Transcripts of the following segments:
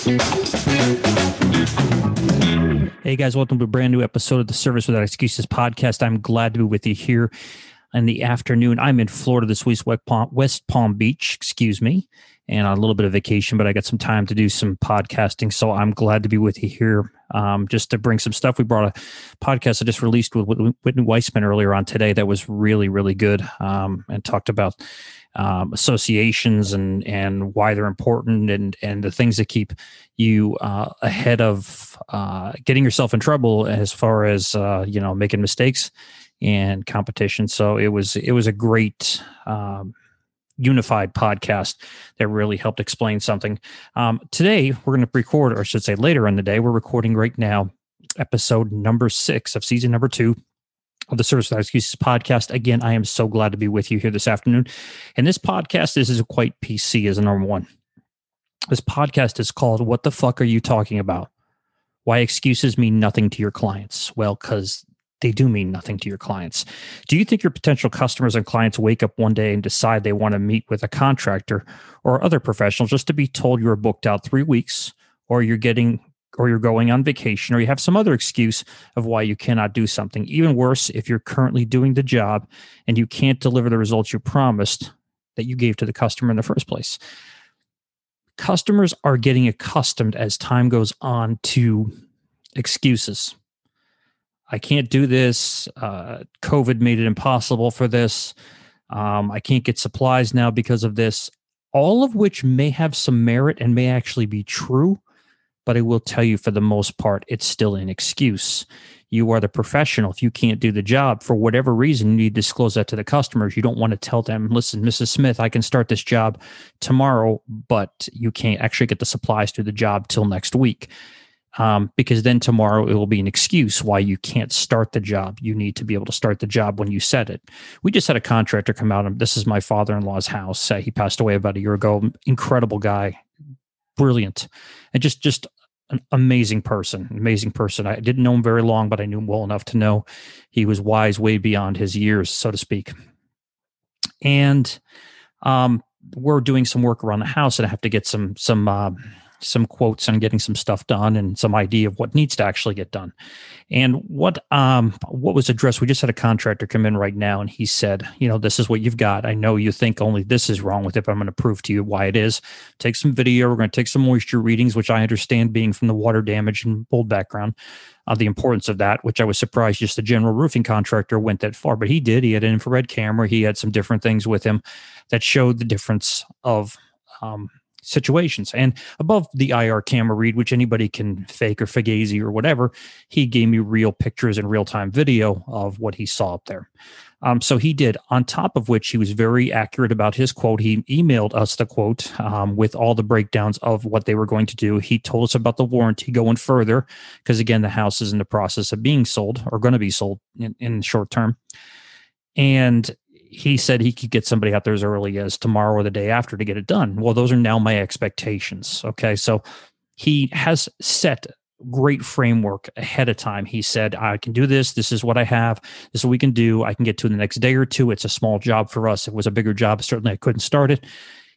Hey guys, welcome to a brand new episode of the Service Without Excuses podcast. I'm glad to be with you here in the afternoon. I'm in Florida this week, West Palm, Beach, excuse me, and a little bit of vacation, but I got some time to do some podcasting. So I'm glad to be with you here um, just to bring some stuff. We brought a podcast I just released with Whitney Weissman earlier on today that was really, really good um, and talked about um, associations and and why they're important and and the things that keep you uh, ahead of uh, getting yourself in trouble as far as uh, you know making mistakes and competition. So it was it was a great. Um, unified podcast that really helped explain something. Um, today, we're going to record, or I should say later in the day, we're recording right now episode number six of season number two of the Service Without Excuses podcast. Again, I am so glad to be with you here this afternoon. And this podcast this is quite PC as a number one. This podcast is called What the Fuck Are You Talking About? Why excuses mean nothing to your clients. Well, because they do mean nothing to your clients. Do you think your potential customers and clients wake up one day and decide they want to meet with a contractor or other professional just to be told you're booked out three weeks or you're getting or you're going on vacation or you have some other excuse of why you cannot do something. Even worse, if you're currently doing the job and you can't deliver the results you promised that you gave to the customer in the first place. Customers are getting accustomed as time goes on to excuses. I can't do this. Uh, COVID made it impossible for this. Um, I can't get supplies now because of this. All of which may have some merit and may actually be true but I will tell you for the most part, it's still an excuse. You are the professional. If you can't do the job for whatever reason, you need to disclose that to the customers. You don't want to tell them, listen, Mrs. Smith, I can start this job tomorrow, but you can't actually get the supplies to the job till next week. Um, because then tomorrow it will be an excuse why you can't start the job. You need to be able to start the job when you said it. We just had a contractor come out, this is my father in law's house. Uh, he passed away about a year ago. Incredible guy, brilliant. And just just an amazing person amazing person. I didn't know him very long but i knew him well enough to know he was wise way beyond his years so to speak. And um, we're doing some work around the house and i have to get some some uh, some quotes on getting some stuff done and some idea of what needs to actually get done. And what um what was addressed, we just had a contractor come in right now and he said, you know, this is what you've got. I know you think only this is wrong with it, but I'm going to prove to you why it is. Take some video, we're going to take some moisture readings, which I understand being from the water damage and mold background. Uh, the importance of that, which I was surprised just the general roofing contractor went that far, but he did. He had an infrared camera. He had some different things with him that showed the difference of um, situations. And above the IR camera read, which anybody can fake or fugazi or whatever, he gave me real pictures and real time video of what he saw up there. Um, so he did. On top of which, he was very accurate about his quote. He emailed us the quote um, with all the breakdowns of what they were going to do. He told us about the warranty going further, because again, the house is in the process of being sold or going to be sold in, in short term. And he said he could get somebody out there as early as tomorrow or the day after to get it done. Well, those are now my expectations. Okay. So he has set great framework ahead of time. He said, I can do this. This is what I have. This is what we can do. I can get to the next day or two. It's a small job for us. It was a bigger job, certainly I couldn't start it.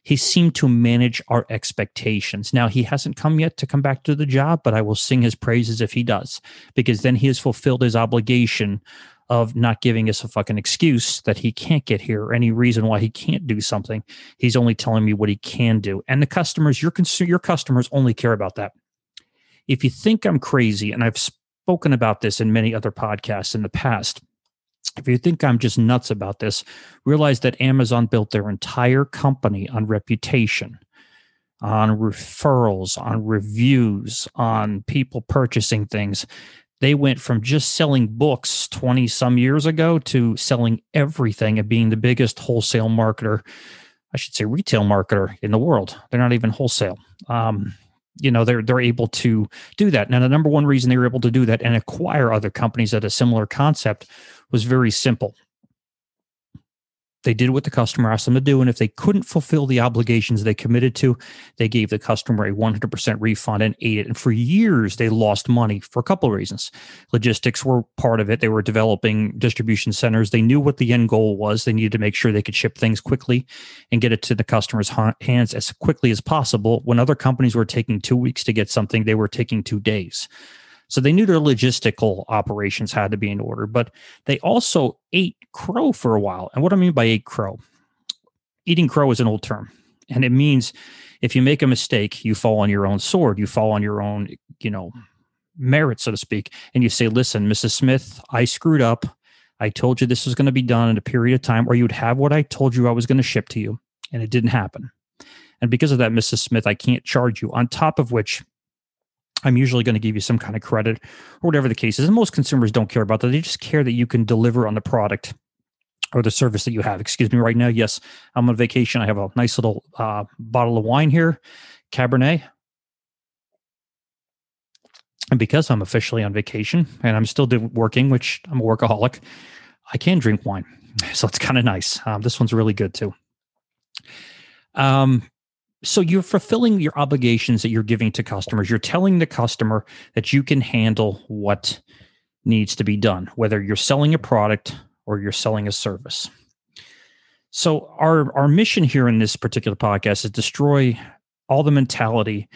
He seemed to manage our expectations. Now, he hasn't come yet to come back to the job, but I will sing his praises if he does, because then he has fulfilled his obligation of not giving us a fucking excuse that he can't get here or any reason why he can't do something. He's only telling me what he can do. And the customers, your cons- your customers only care about that. If you think I'm crazy, and I've spoken about this in many other podcasts in the past, if you think I'm just nuts about this, realize that Amazon built their entire company on reputation, on referrals, on reviews, on people purchasing things they went from just selling books 20 some years ago to selling everything and being the biggest wholesale marketer i should say retail marketer in the world. They're not even wholesale. Um, you know they're they're able to do that. Now the number one reason they were able to do that and acquire other companies at a similar concept was very simple They did what the customer asked them to do. And if they couldn't fulfill the obligations they committed to, they gave the customer a 100% refund and ate it. And for years, they lost money for a couple of reasons. Logistics were part of it. They were developing distribution centers. They knew what the end goal was. They needed to make sure they could ship things quickly and get it to the customer's hands as quickly as possible. When other companies were taking two weeks to get something, they were taking two days. So they knew their logistical operations had to be in order, but they also ate crow for a while. And what I mean by ate crow, eating crow is an old term, and it means if you make a mistake, you fall on your own sword, you fall on your own, you know, merit, so to speak, and you say, "Listen, Mrs. Smith, I screwed up. I told you this was going to be done in a period of time, or you'd have what I told you I was going to ship to you, and it didn't happen." And because of that, Mrs. Smith, I can't charge you. On top of which, I'm usually going to give you some kind of credit or whatever the case is. And most consumers don't care about that. They just care that you can deliver on the product or the service that you have. Excuse me, right now, yes, I'm on vacation. I have a nice little uh, bottle of wine here, Cabernet. And because I'm officially on vacation and I'm still working, which I'm a workaholic, I can drink wine. So it's kind of nice. Um, this one's really good too. Um, so you're fulfilling your obligations that you're giving to customers. You're telling the customer that you can handle what needs to be done whether you're selling a product or you're selling a service. So our our mission here in this particular podcast is destroy all the mentality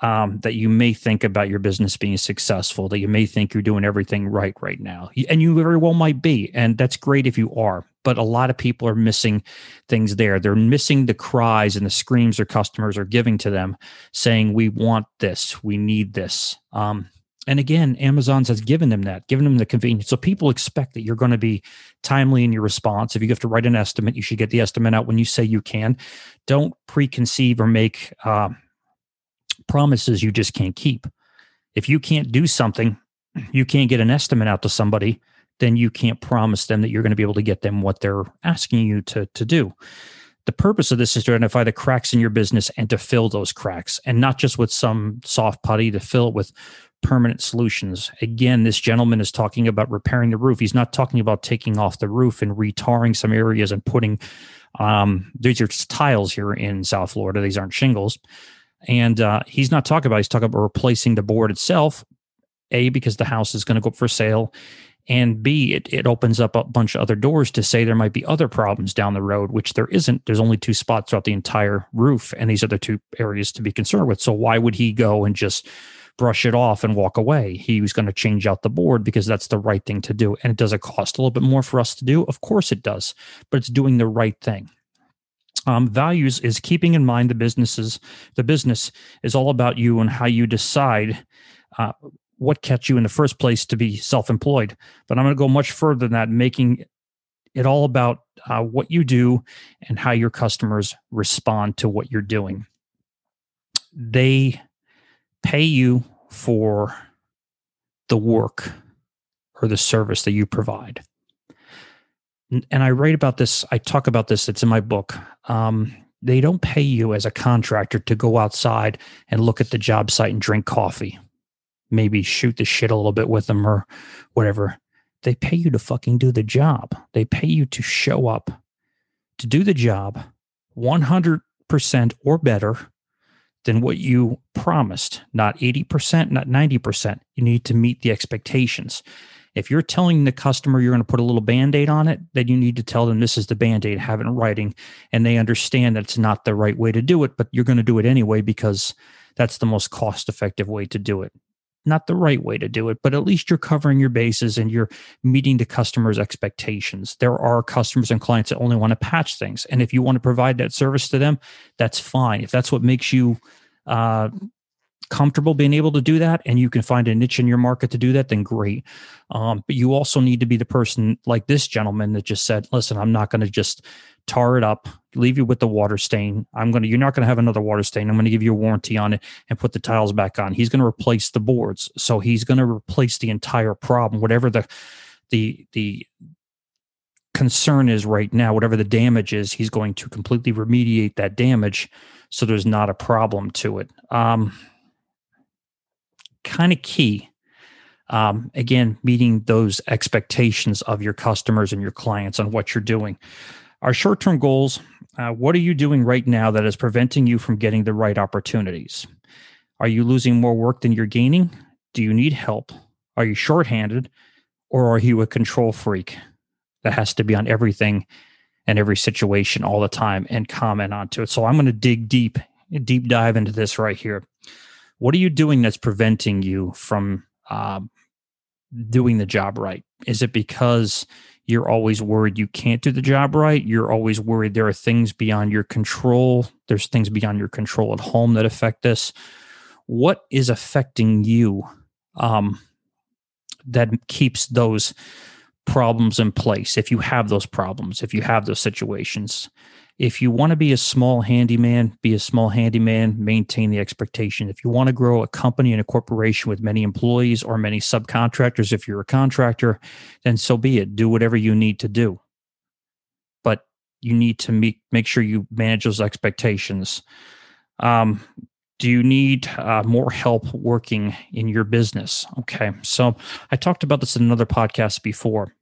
um, that you may think about your business being successful, that you may think you're doing everything right right now. And you very well might be. And that's great if you are. But a lot of people are missing things there. They're missing the cries and the screams their customers are giving to them, saying, We want this, we need this. Um, and again, Amazon's has given them that, given them the convenience. So people expect that you're going to be timely in your response. If you have to write an estimate, you should get the estimate out when you say you can. Don't preconceive or make uh, promises you just can't keep. If you can't do something, you can't get an estimate out to somebody, then you can't promise them that you're going to be able to get them what they're asking you to, to do. The purpose of this is to identify the cracks in your business and to fill those cracks, and not just with some soft putty, to fill it with permanent solutions. Again, this gentleman is talking about repairing the roof. He's not talking about taking off the roof and retarring some areas and putting um, these are tiles here in South Florida. These aren't shingles. And uh, he's not talking about, he's talking about replacing the board itself, A, because the house is going to go up for sale. And B, it, it opens up a bunch of other doors to say there might be other problems down the road, which there isn't. There's only two spots throughout the entire roof, and these are the two areas to be concerned with. So why would he go and just brush it off and walk away? He was going to change out the board because that's the right thing to do. And it does it cost a little bit more for us to do? Of course it does, but it's doing the right thing um, values is keeping in mind the businesses the business is all about you and how you decide uh, what kept you in the first place to be self-employed. But i'm going to go much further than that making it all about uh, what you do and how your customers respond to what you're doing. They pay you for the work or the service that you provide and I write about this. I talk about this. It's in my book. Um, they don't pay you as a contractor to go outside and look at the job site and drink coffee, maybe shoot the shit a little bit with them or whatever. They pay you to fucking do the job. They pay you to show up to do the job 100% or better than what you promised, not 80%, not 90%. You need to meet the expectations. If you're telling the customer you're going to put a little band aid on it, then you need to tell them this is the band aid, have it in writing, and they understand that it's not the right way to do it, but you're going to do it anyway because that's the most cost effective way to do it. Not the right way to do it, but at least you're covering your bases and you're meeting the customer's expectations. There are customers and clients that only want to patch things. And if you want to provide that service to them, that's fine. If that's what makes you uh, comfortable being able to do that and you can find a niche in your market to do that, then great. Um, but you also need to be the person like this gentleman that just said, listen, I'm not going to just tar it up, leave you with the water stain. I'm going to, you're not going to have another water stain. I'm going to give you a warranty on it and put the tiles back on. He's going to replace the boards. So he's going to replace the entire problem, whatever the, the, the, concern is right now whatever the damage is he's going to completely remediate that damage so there's not a problem to it um, kind of key. Um, again, meeting those expectations of your customers and your clients on what you're doing. Our short term goals uh, what are you doing right now that is preventing you from getting the right opportunities? Are you losing more work than you're gaining? Do you need help? Are you shorthanded? Or are you a control freak that has to be on everything and every situation all the time and comment onto it? So I'm going to dig deep, deep dive into this right here. What are you doing that's preventing you from uh, doing the job right? Is it because you're always worried you can't do the job right. You're always worried there are things beyond your control. There's things beyond your control at home that affect this. What is affecting you um, that keeps those problems in place? If you have those problems, if you have those situations, if you want to be a small handyman, be a small handyman, maintain the expectation. If you want to grow a company and a corporation with many employees or many subcontractors, if you're a contractor, then so be it. Do whatever you need to do. But you need to make, make sure you manage those expectations. Um, do you need uh, more help working in your business? Okay. So I talked about this in another podcast before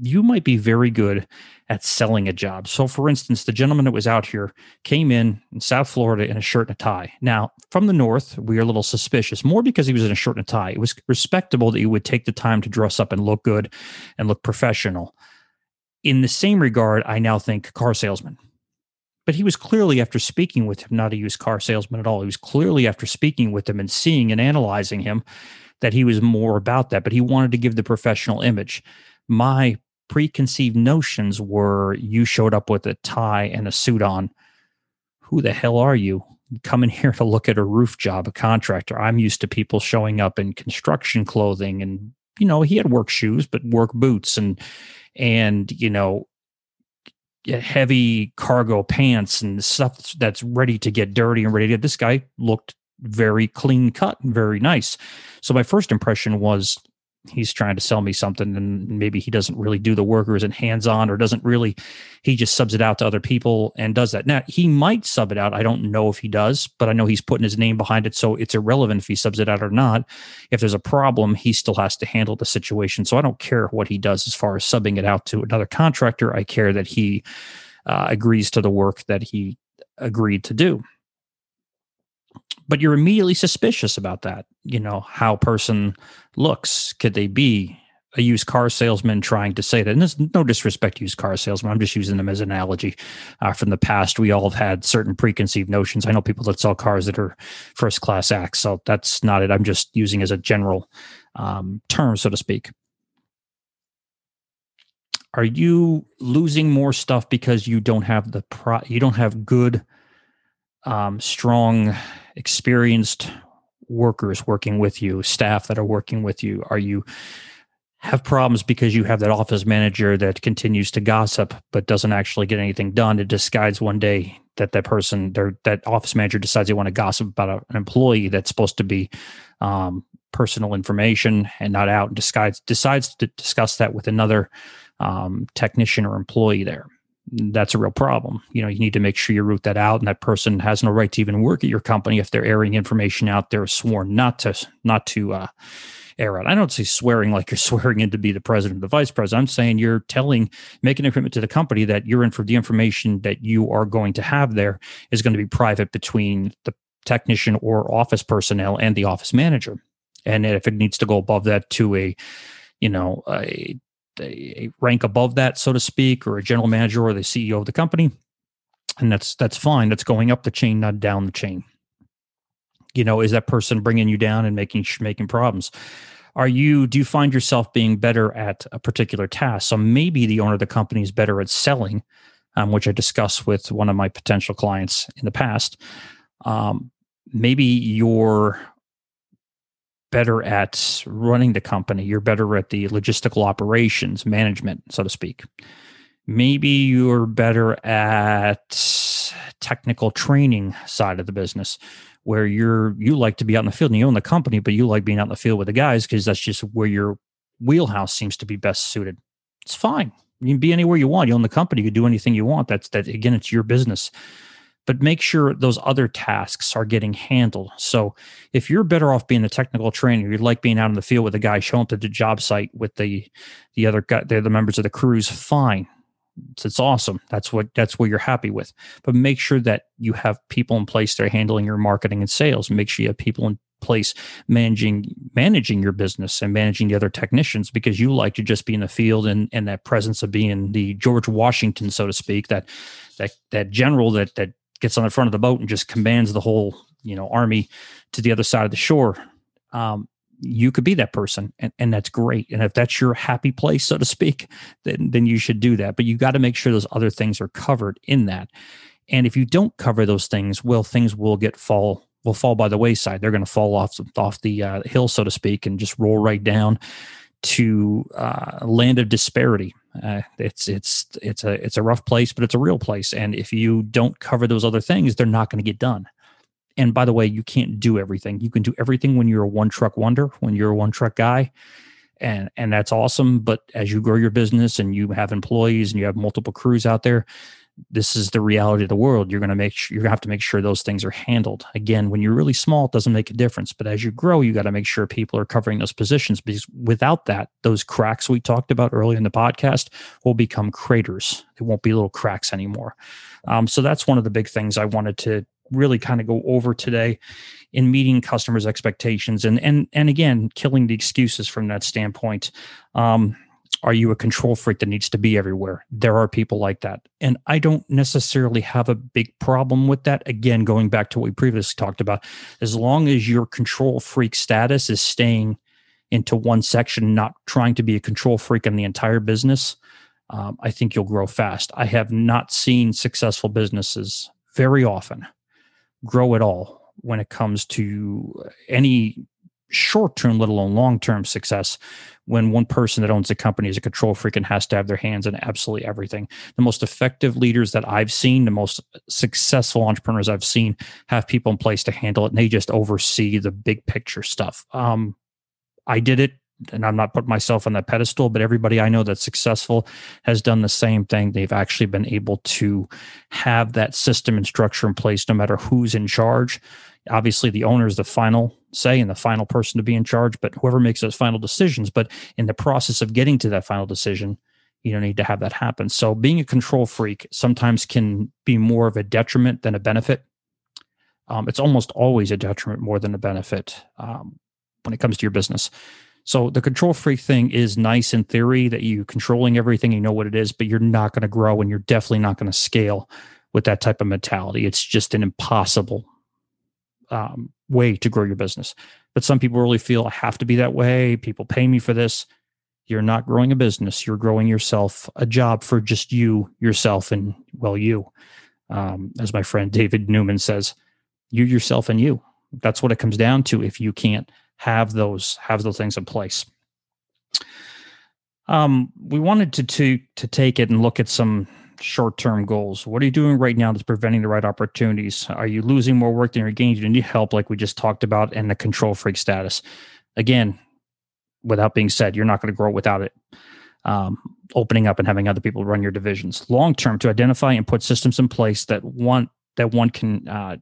you might be very good at selling a job. So, for instance, the gentleman that was out here came in in South Florida in a shirt and a tie. Now, from the North, we are a little suspicious, more because he was in a shirt and a tie. It was respectable that he would take the time to dress up and look good and look professional. In the same regard, I now think car salesman. But he was clearly, after speaking with him, not a used car salesman at all. He was clearly, after speaking with him and seeing and analyzing him, that he was more about that. But he wanted to give the professional image my preconceived notions were you showed up with a tie and a suit on. Who the hell are you? Coming here to look at a roof job, a contractor. I'm used to people showing up in construction clothing and you know, he had work shoes, but work boots and and you know, heavy cargo pants and stuff that's ready to get dirty and ready to get this guy looked very clean cut and very nice. So my first impression was he's trying to sell me something and maybe he doesn't really do the work or isn't hands on or doesn't really he just subs it out to other people and does that. Now he might sub it out. I don't know if he does but i know he's putting his name behind it so it's irrelevant if he subs it out or not. If there's a problem he still has to handle the situation. So i don't care what he does as far as subbing it out to another contractor. I care that he uh, agrees to the work that he agreed to do but you're immediately suspicious about that. You know, how person looks. Could they be a used car salesman trying to say that? And there's no disrespect to used car salesman. I'm just using them as an analogy. Uh, from the past, we all have had certain preconceived notions. I know people that sell cars that are first class acts. So that's not it. I'm just using as a general um, term, so to speak. Are you losing more stuff because you don't have the pro? You don't have good, um, strong experienced workers working with you, staff that are working with you? Are you have problems because you have that office manager that continues to gossip but doesn't actually get anything done? It decides one day that that person, their that office manager decides they want to gossip about a, an employee that's supposed to be um, personal information and not out and decides decides to discuss that with another um, technician or employee there that's a real problem. You know, you need to make sure you root that out, and that person has no right to even work at your company if they're airing information out. They're sworn not to not to uh, air out. I don't say swearing like you're swearing in to be the president or the vice president. I'm saying you're telling, making a commitment to the company that you're in for the information that you are going to have there is going to be private between the technician or office personnel and the office manager. And if it needs to go above that to a, you know, a a rank above that, so to speak, or a general manager or the CEO of the company, and that's that's fine. That's going up the chain, not down the chain. You know, is that person bringing you down and making making problems? Are you? Do you find yourself being better at a particular task? So maybe the owner of the company is better at selling, um, which I discussed with one of my potential clients in the past. Um, maybe your better at running the company, you're better at the logistical operations, management, so to speak. Maybe you're better at technical training side of the business where you're you like to be out in the field and you own the company, but you like being out in the field with the guys because that's just where your wheelhouse seems to be best suited. It's fine. You can be anywhere you want. You own the company, you can do anything you want. That's that again, it's your business but make sure those other tasks are getting handled. So if you're better off being a technical trainer, you like being out in the field with a guy showing up at the job site with the the other guy, they're the members of the crews, fine. It's, it's awesome. That's what that's what you're happy with. But make sure that you have people in place that are handling your marketing and sales. Make sure you have people in place managing managing your business and managing the other technicians because you like to just be in the field and and that presence of being the George Washington, so to speak, that that that general that that gets on the front of the boat and just commands the whole you know army to the other side of the shore. Um, you could be that person and, and that's great. And if that's your happy place so to speak then then you should do that. But you got to make sure those other things are covered in that. And if you don't cover those things well things will get fall will fall by the wayside. They're going to fall off off the uh, hill so to speak and just roll right down to uh, land of disparity uh, it's it's it's a it's a rough place but it's a real place and if you don't cover those other things they're not going to get done and by the way, you can't do everything. You can do everything when you're a one truck wonder, when you're a one truck guy. And and that's awesome. But as you grow your business and you have employees and you have multiple crews out there, this is the reality of the world. You're gonna make sure gonna have to make sure those things are handled. Again, when you're really small, it doesn't make a difference. But as you grow, you got to make sure people are covering those positions because without that, those cracks we talked about earlier in the podcast will become craters. They won't be little cracks anymore. Um, so that's one of the big things I wanted to really kind of go over today in meeting customers' expectations and and and again killing the excuses from that standpoint. Um, are you a control freak that needs to be everywhere? There are people like that. And I don't necessarily have a big problem with that. Again, going back to what we previously talked about, as long as your control freak status is staying into one section, not trying to be a control freak in the entire business, um, I think you'll grow fast. I have not seen successful businesses very often grow at all when it comes to any short term, let alone long term success when one person that owns a company is a control freak and has to have their hands in absolutely everything. The most effective leaders that I've seen, the most successful entrepreneurs I've seen, have people in place to handle it and they just oversee the big picture stuff. Um, I did it and I'm not putting myself on that pedestal, but everybody I know that's successful has done the same thing. They've actually been able to have that system and structure in place no matter who's in charge. Obviously, the owner is the final say and the final person to be in charge, but whoever makes those final decisions. But in the process of getting to that final decision, you don't need to have that happen. So, being a control freak sometimes can be more of a detriment than a benefit. Um, it's almost always a detriment more than a benefit um, when it comes to your business. So the control freak thing is nice in theory that you controlling everything, you know what it is, but you're not going to grow and you're definitely not going to scale with that type of mentality. It's just an impossible um, way to grow your business. But some people really feel I have to be that way. People pay me for this. You're not growing a business. You're growing yourself a job for just you, yourself, and well, you. Um, as my friend David Newman says, you yourself and you. That's what it comes down to. If you can't have those have those things in place. Um, we wanted to to to take it and look at some short term goals. What are you doing right now that's preventing the right opportunities? Are you losing more work than you're gaining? Do you need help, like we just talked about, and the control freak status? Again, without being said, you're not going to grow without it. Um, opening up and having other people run your divisions long term to identify and put systems in place that one that one can uh,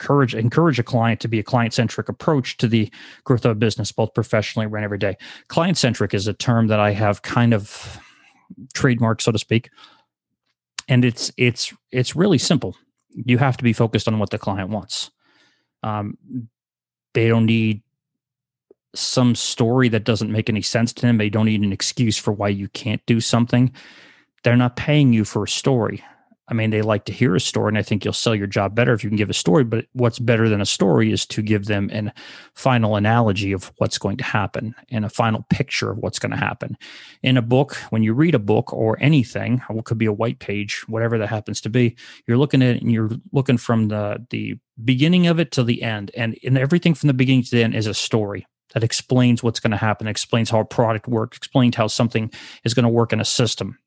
encourage encourage a client to be a client centric approach to the growth of a business, both professionally and every day. Client centric is a term that I have kind of trademarked, so to speak, and it's it's it's really simple. You have to be focused on what the client wants. Um, they don't need some story that doesn't make any sense to them. They don't need an excuse for why you can't do something. They're not paying you for a story. I mean, they like to hear a story, and I think you'll sell your job better if you can give a story. But what's better than a story is to give them a final analogy of what's going to happen and a final picture of what's going to happen. In a book, when you read a book or anything, it could be a white page, whatever that happens to be, you're looking at it and you're looking from the the beginning of it to the end, and in everything from the beginning to the end is a story that explains what's going to happen, explains how a product works, explains how something is going to work in a system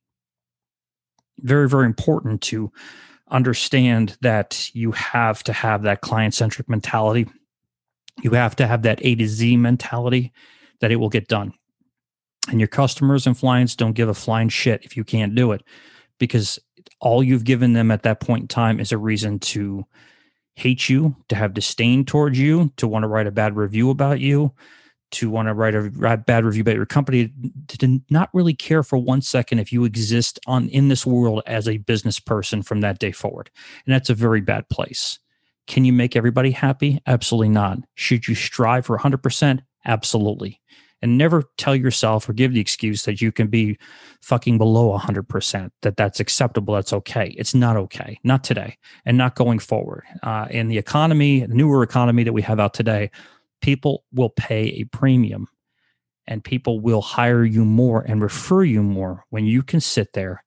very, very important to understand that you have to have that client centric mentality. You have to have that A to Z mentality that it will get done. And your customers and clients don't give a flying shit if you can't do it because all you've given them at that point in time is a reason to hate you, to have disdain towards you, to want to write a bad review about you, to want to write a bad review about your company to not really care for one second if you exist on in this world as a business person from that day forward. And that's a very bad place. Can you make everybody happy? Absolutely not. Should you strive for 100% absolutely. And never tell yourself or give the excuse that you can be fucking below 100% that that's acceptable that's okay. It's not okay. Not today. And not going forward. Uh, in the economy the newer economy that we have out today people will pay a premium and people will hire you more and refer you more when you can sit there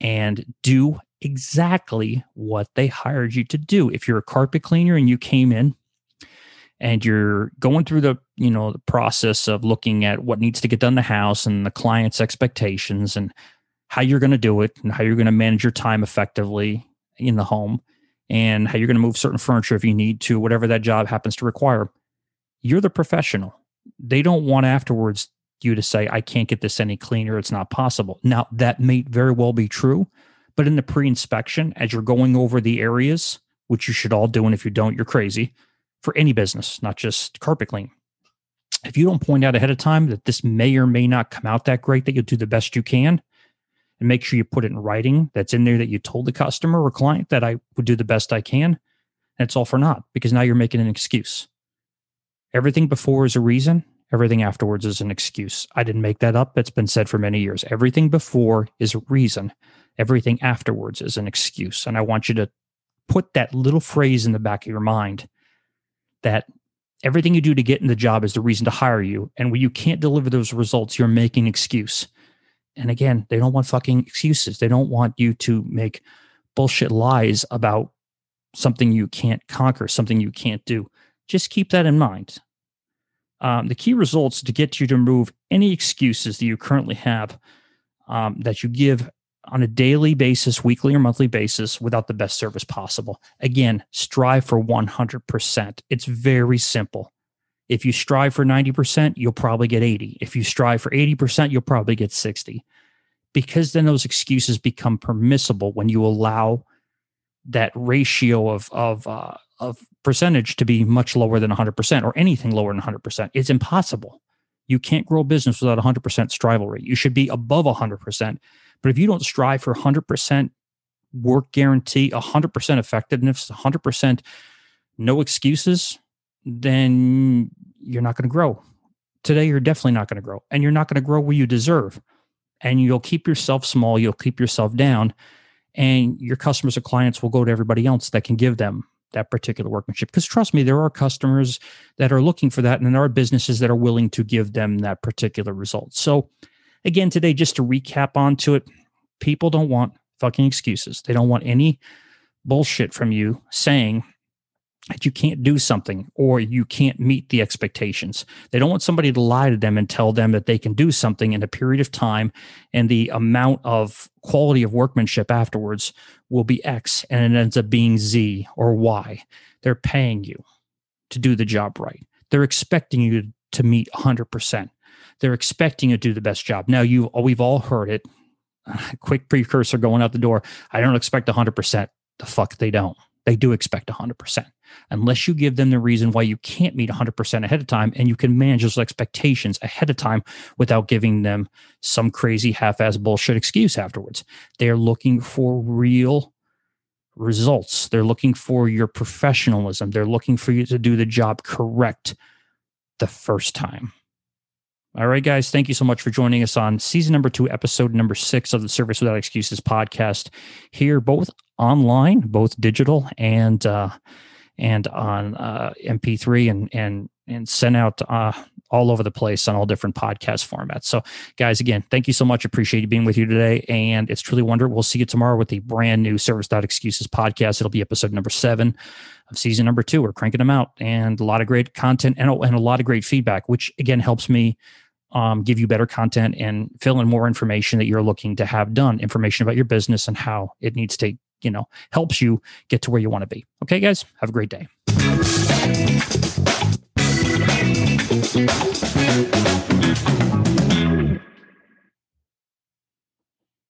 and do exactly what they hired you to do. If you're a carpet cleaner and you came in and you're going through the, you know, the process of looking at what needs to get done in the house and the client's expectations and how you're going to do it and how you're going to manage your time effectively in the home and how you're going to move certain furniture if you need to, whatever that job happens to require you're the professional. They don't want afterwards you to say, I can't get this any cleaner. It's not possible. Now, that may very well be true, but in the pre inspection, as you're going over the areas, which you should all do, and if you don't, you're crazy for any business, not just carpet cleaning. If you don't point out ahead of time that this may or may not come out that great, that you'll do the best you can, and make sure you put it in writing that's in there that you told the customer or client that I would do the best I can, and it's all for naught because now you're making an excuse. Everything before is a reason, everything afterwards is an excuse. I didn't make that up. It's been said for many years. Everything before is a reason, everything afterwards is an excuse. And I want you to put that little phrase in the back of your mind that everything you do to get in the job is the reason to hire you. And when you can't deliver those results, you're making excuse. And again, they don't want fucking excuses. They don't want you to make bullshit lies about something you can't conquer, something you can't do. Just keep that in mind. Um, the key results to get you to remove any excuses that you currently have um, that you give on a daily basis, weekly or monthly basis without the best service possible. Again, strive for 100%. It's very simple. If you strive for 90%, you'll probably get 80. If you strive for 80%, you'll probably get 60. Because then those excuses become permissible when you allow that ratio of of uh, of percentage to be much lower than 100% or anything lower than 100%. It's impossible. You can't grow a business without 100% strival rate. You should be above 100%. But if you don't strive for 100% work guarantee, 100% effectiveness, 100% no excuses, then you're not going to grow. Today, you're definitely not going to grow. And you're not going to grow where you deserve. And you'll keep yourself small, you'll keep yourself down, and your customers or clients will go to everybody else that can give them that particular workmanship. Because trust me, there are customers that are looking for that, and there are businesses that are willing to give them that particular result. So, again, today, just to recap onto it, people don't want fucking excuses. They don't want any bullshit from you saying that you can't do something or you can't meet the expectations. They don't want somebody to lie to them and tell them that they can do something in a period of time and the amount of quality of workmanship afterwards will be X and it ends up being Z or Y. They're paying you to do the job right. They're expecting you to meet 100%. They're expecting you to do the best job. Now you we've all heard it. Quick precursor going out the door. I don't expect 100%. The fuck they don't. They do expect 100% unless you give them the reason why you can't meet 100% ahead of time and you can manage those expectations ahead of time without giving them some crazy half-ass bullshit excuse afterwards. They're looking for real results. They're looking for your professionalism. They're looking for you to do the job correct the first time. All right, guys, thank you so much for joining us on season number two, episode number six of the Service Without Excuses podcast. Here, both online, both digital and uh, and on uh, MP3 and and and sent out uh, all over the place on all different podcast formats. So, guys, again, thank you so much. Appreciate you being with you today, and it's truly wonder. We'll see you tomorrow with a brand new Service Excuses podcast. It'll be episode number seven of season number two. We're cranking them out, and a lot of great content and and a lot of great feedback, which again helps me um, give you better content and fill in more information that you're looking to have done information about your business and how it needs to you know, helps you get to where you want to be. Okay, guys, have a great day.